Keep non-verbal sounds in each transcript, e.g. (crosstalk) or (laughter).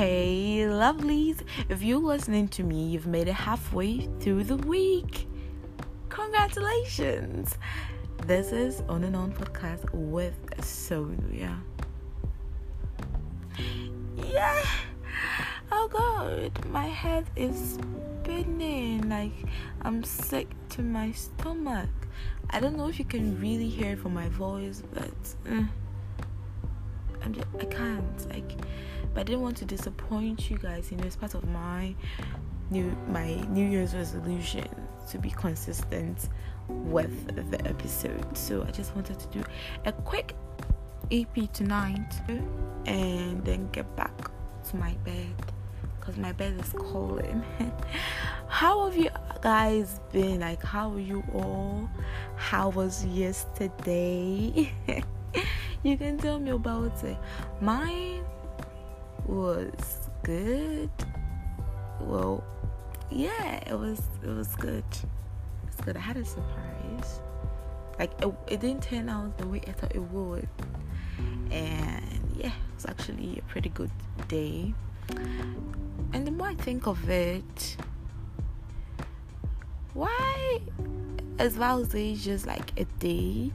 Hey, lovelies, if you're listening to me, you've made it halfway through the week. Congratulations! This is On and On Podcast with Sonia. Yeah, oh god, my head is spinning like I'm sick to my stomach. I don't know if you can really hear it from my voice, but mm, I'm just, I can't like but I didn't want to disappoint you guys. You know, it's part of my new my New Year's resolution to be consistent with the episode. So I just wanted to do a quick EP tonight and then get back to my bed because my bed is calling. (laughs) how have you guys been? Like, how are you all? How was yesterday? (laughs) you can tell me about it. Mine was good. Well, yeah, it was it was good. It's good. I had a surprise. Like it, it didn't turn out the way I thought it would, and yeah, it was actually a pretty good day. And the more I think of it, why is Val's Day just like a day?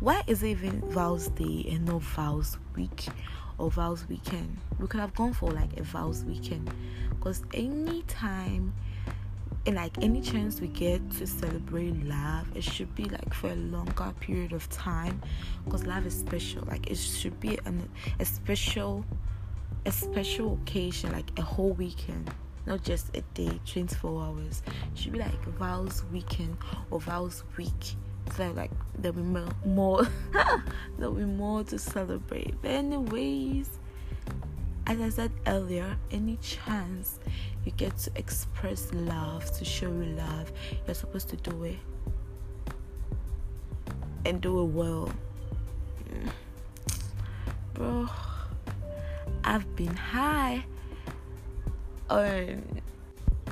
Why is it even Val's Day and not Val's Week? Or Val's weekend. We could have gone for like a Val's weekend because anytime and like any chance we get to celebrate love, it should be like for a longer period of time because love is special. Like it should be an, a special, a special occasion, like a whole weekend not just a day, 24 hours. It should be like Val's weekend or Val's week so like there'll be more, more (laughs) there'll be more to celebrate. But anyways, as I said earlier, any chance you get to express love, to show you love, you're supposed to do it. And do it well. Mm. Bro, I've been high on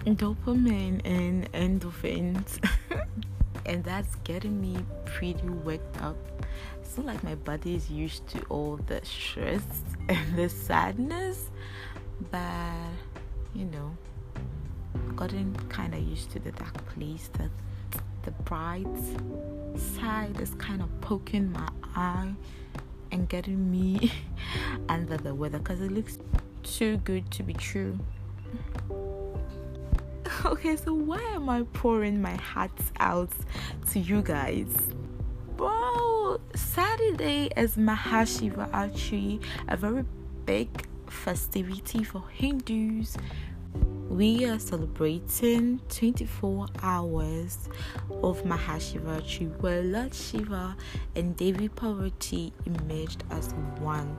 dopamine and endorphins. (laughs) and that's getting me pretty worked up. It's not like my body is used to all the stress (laughs) and the sadness, but you know, gotten kind of used to the dark place. That the bright side is kind of poking my eye and getting me (laughs) under the weather because it looks too good to be true. (laughs) okay, so why am I pouring my heart out to you guys? Bro, Saturday is Mahashivaratri, a very big festivity for Hindus. We are celebrating 24 hours of Mahashivaratri, where Lord Shiva and Devi Parvati emerged as one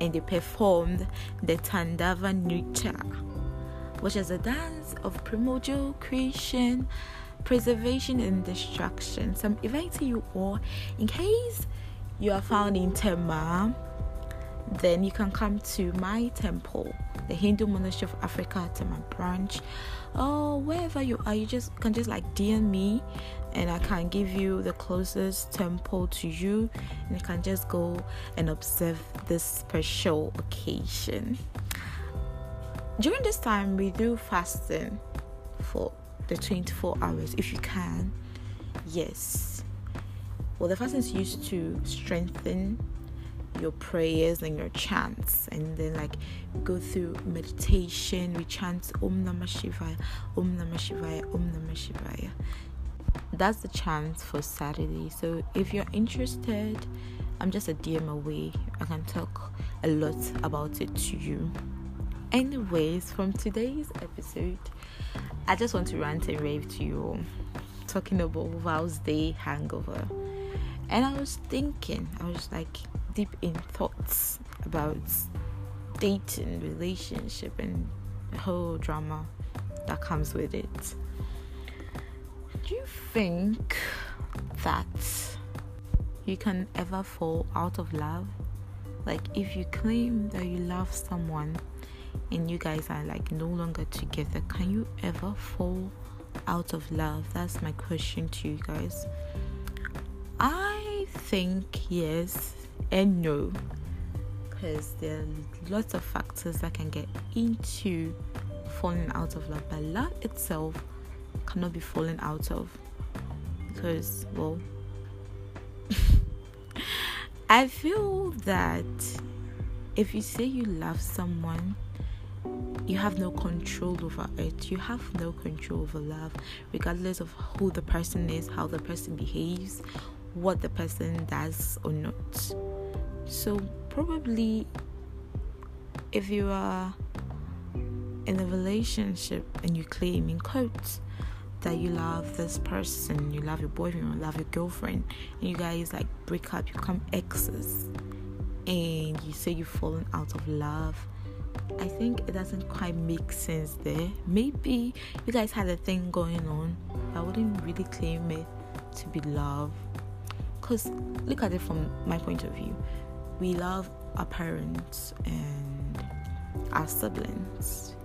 and they performed the Tandava Nritya which is a dance of primordial creation, preservation, and destruction. So I'm inviting you all, in case you are found in Tema, then you can come to my temple, the Hindu Monastery of Africa, Tema branch, or wherever you are. You just can just like DM me, and I can give you the closest temple to you, and you can just go and observe this special occasion during this time we do fasting for the 24 hours if you can. Yes. Well the fasting is used to strengthen your prayers and your chants and then like go through meditation. We chant om namah shivaya om namah shivaya om namah shivaya. That's the chant for saturday. So if you're interested i'm just a dm away. I can talk a lot about it to you Anyways, from today's episode, I just want to rant and rave to you talking about Val's Day hangover. And I was thinking, I was like deep in thoughts about dating, relationship, and the whole drama that comes with it. Do you think that you can ever fall out of love? Like, if you claim that you love someone and you guys are like no longer together, can you ever fall out of love? That's my question to you guys. I think yes and no. because there are lots of factors that can get into falling out of love, but love itself cannot be fallen out of because, well, (laughs) I feel that if you say you love someone, you have no control over it. You have no control over love, regardless of who the person is, how the person behaves, what the person does or not. So, probably if you are in a relationship and you claim in quotes that you love this person, you love your boyfriend, you love your girlfriend, and you guys like break up, you become exes, and you say you've fallen out of love. I think it doesn't quite make sense there. Maybe you guys had a thing going on, I wouldn't really claim it to be love. Because look at it from my point of view. We love our parents and our siblings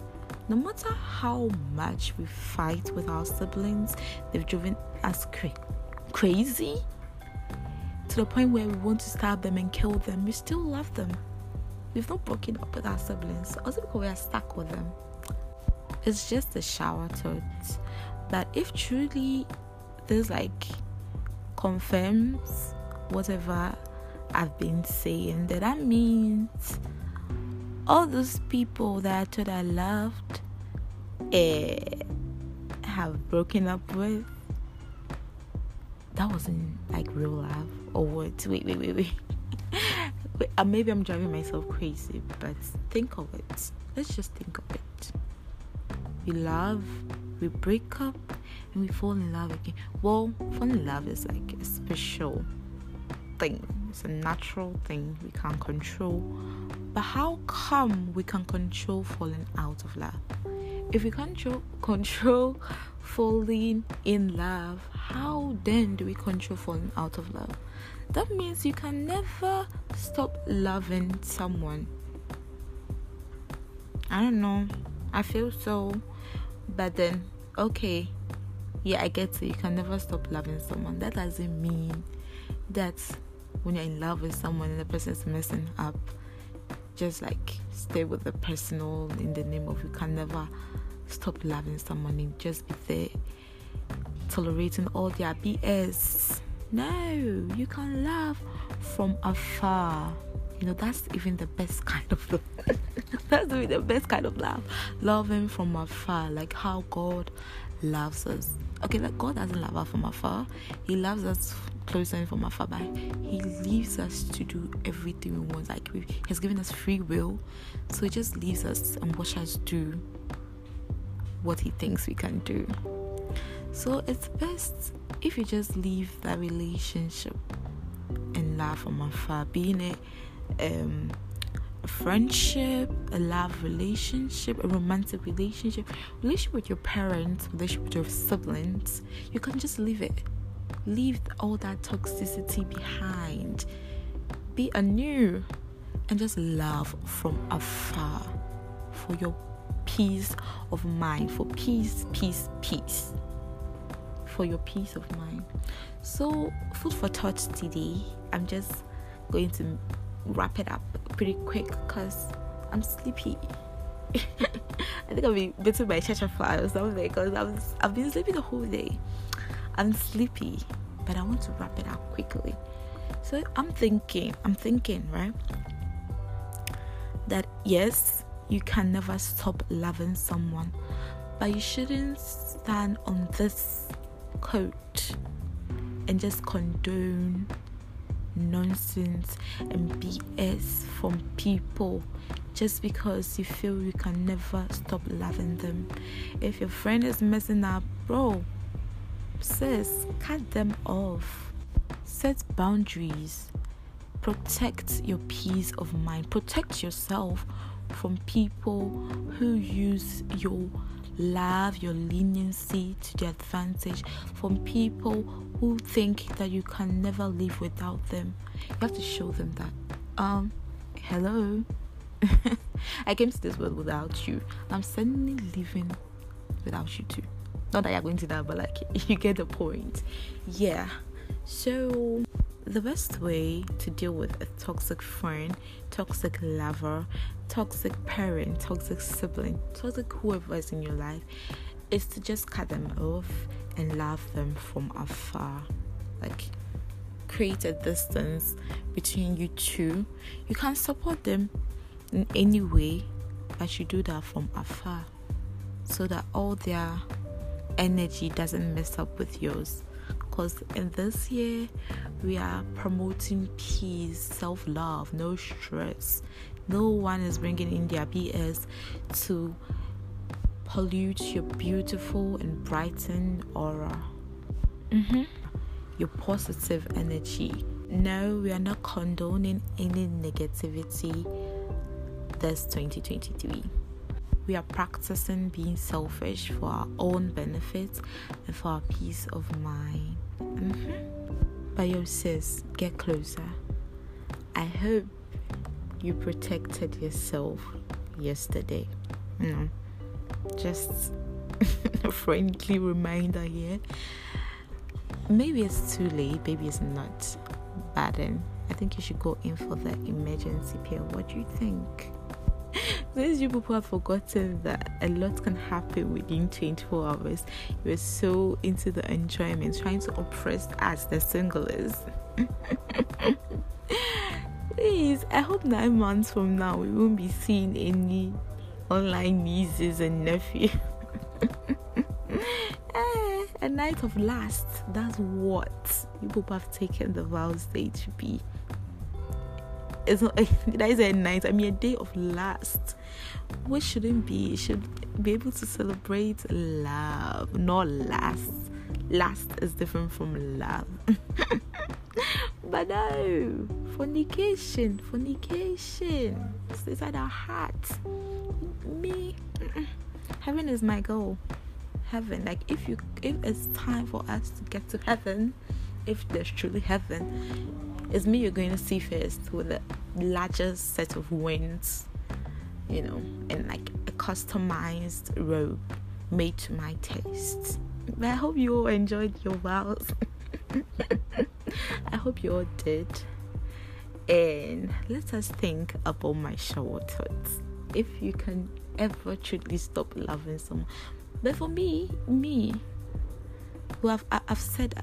no matter how much we fight with our siblings, they've driven us cra- crazy to the point where we want to stab them and kill them. We still love them. We've not broken up with our siblings, also because we are stuck with them. It's just a shower thought. that if truly this like confirms whatever I've been saying, then that means all those people that I thought I loved uh, have broken up with, that wasn't like real love or what? Wait, wait, wait, wait. Uh, maybe I'm driving myself crazy, but think of it. Let's just think of it. We love, we break up, and we fall in love again. Well, falling in love is like a special thing, it's a natural thing we can't control but how come we can control falling out of love? If we can't control control falling in love, how then do we control falling out of love? That means you can never stop loving someone. I don't know. I feel so. But then, okay, yeah, I get it. You can never stop loving someone. That doesn't mean that when you're in love with someone and the person's messing up, just like stay with the personal in the name of you can never stop loving someone and just be there tolerating all their BS. No, you can love from afar. You know, that's even the best kind of love. (laughs) that's even the best kind of love. Loving from afar, like how God loves us. Okay, like God doesn't love us from afar, He loves us closer and from afar, but He leaves us to do everything we want. Like we, He's given us free will, so He just leaves us and watch us do what He thinks we can do. So it's best if you just leave that relationship and love from afar, being it um, a friendship, a love relationship, a romantic relationship, relationship with your parents, relationship with your siblings. You can just leave it Leave all that toxicity behind. Be anew and just love from afar for your peace of mind, for peace, peace, peace. For your peace of mind. So, food for thought today. I'm just going to wrap it up pretty quick because I'm sleepy. (laughs) I think I'll be bitten by tsetse fly or something because I was I've been sleeping the whole day. I'm sleepy, but I want to wrap it up quickly. So I'm thinking, I'm thinking, right? That yes, you can never stop loving someone, but you shouldn't stand on this quote and just condone nonsense and BS from people just because you feel you can never stop loving them. If your friend is messing up, bro, sis, cut them off. Set boundaries. Protect your peace of mind. Protect yourself from people who use your love, your leniency to the advantage, from people who think that you can never live without them. You have to show them that. Um, hello. (laughs) I came to this world without you. I'm suddenly living without you too. Not that you're going to that, but like (laughs) you get the point. Yeah. So the best way to deal with a toxic friend, toxic lover, toxic parent, toxic sibling, toxic whoever is in your life is to just cut them off and love them from afar. Like, create a distance between you two. You can support them in any way, but you do that from afar so that all their energy doesn't mess up with yours because in this year we are promoting peace self-love no stress. No one is bringing in their bs to pollute your beautiful and brightened aura. Mm-hmm. your positive energy. No we are not condoning any negativity this 2023 we are practicing being selfish for our own benefit and for our peace of mind. Mm-hmm. But sis, get closer. I hope you protected yourself yesterday. You know, just (laughs) a friendly reminder here. Maybe it's too late, maybe it's not. But then I think you should go in for the emergency pill. What do you think? These people have forgotten that a lot can happen within 24 hours. You're so into the enjoyment, trying to oppress us, the singlers. (laughs) Please, I hope nine months from now we won't be seeing any online nieces and nephews. (laughs) eh, a night of last. That's what you people have taken the Val's day to be it's not did I night? I mean a day of last. What shouldn't be? Should be able to celebrate love, not last. Last is different from love. (laughs) but no, fornication, fornication. It's inside our heart. Me, heaven is my goal. Heaven, like if you, if it's time for us to get to heaven, if there's truly heaven, it's me you're going to see first with the largest set of wings, you know, and like a customized robe made to my taste. I hope you all enjoyed your Val's. (laughs) I hope you all did. And let us think about my shower thoughts. If you can ever truly stop loving someone. But for me, me, who I've, I've said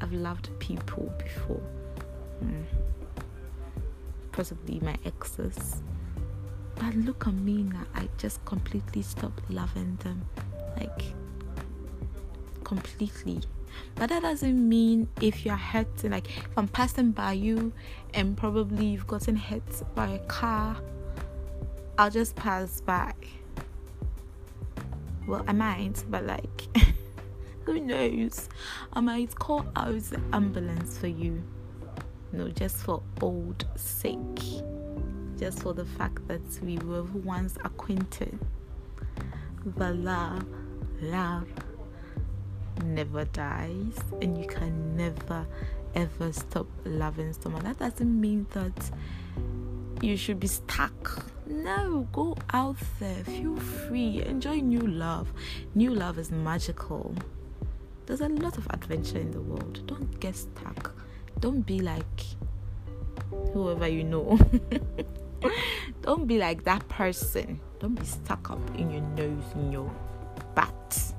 I've loved people before mm, possibly my exes. But look at me now, I just completely stopped loving them. Like, completely. But that doesn't mean if you're hurting, like if I'm passing by you and probably you've gotten hit by a car, I'll just pass by. Well, I might, but like, (laughs) who knows? I might call out the ambulance for you no, just for old sake, just for the fact that we were once acquainted. But love, love never dies, and you can never ever stop loving someone. That doesn't mean that you should be stuck. No, go out there, feel free, enjoy new love. New love is magical. There's a lot of adventure in the world. Don't get stuck don't be like whoever you know. (laughs) don't be like that person. Don't be stuck up in your nose in your butt.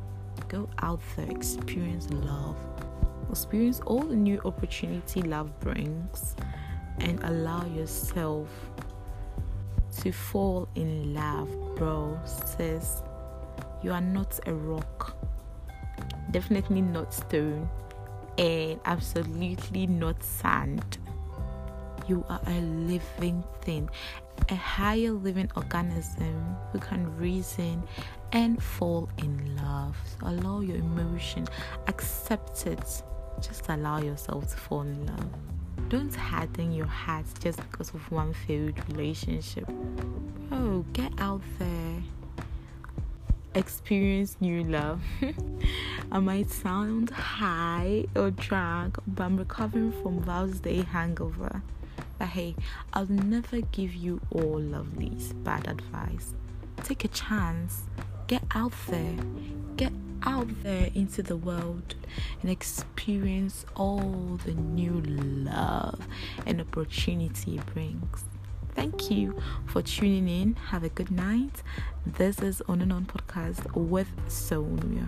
Go out there, experience love, experience all the new opportunity love brings, and allow yourself to fall in love, bro. Says you are not a rock, definitely not stone and absolutely not sand. You are a living thing, a higher living organism who can reason and fall in love. So allow your emotion, accept it. Just allow yourself to fall in love. Don't harden your heart just because of one failed relationship. Oh, get out there experience new love. (laughs) I might sound high or drunk, but I'm recovering from Val's Day hangover. But hey, I'll never give you all lovelies bad advice. Take a chance, get out there, get out there into the world and experience all the new love and opportunity it brings. Thank you for tuning in. Have a good night. This is On and On Podcast with Sonia.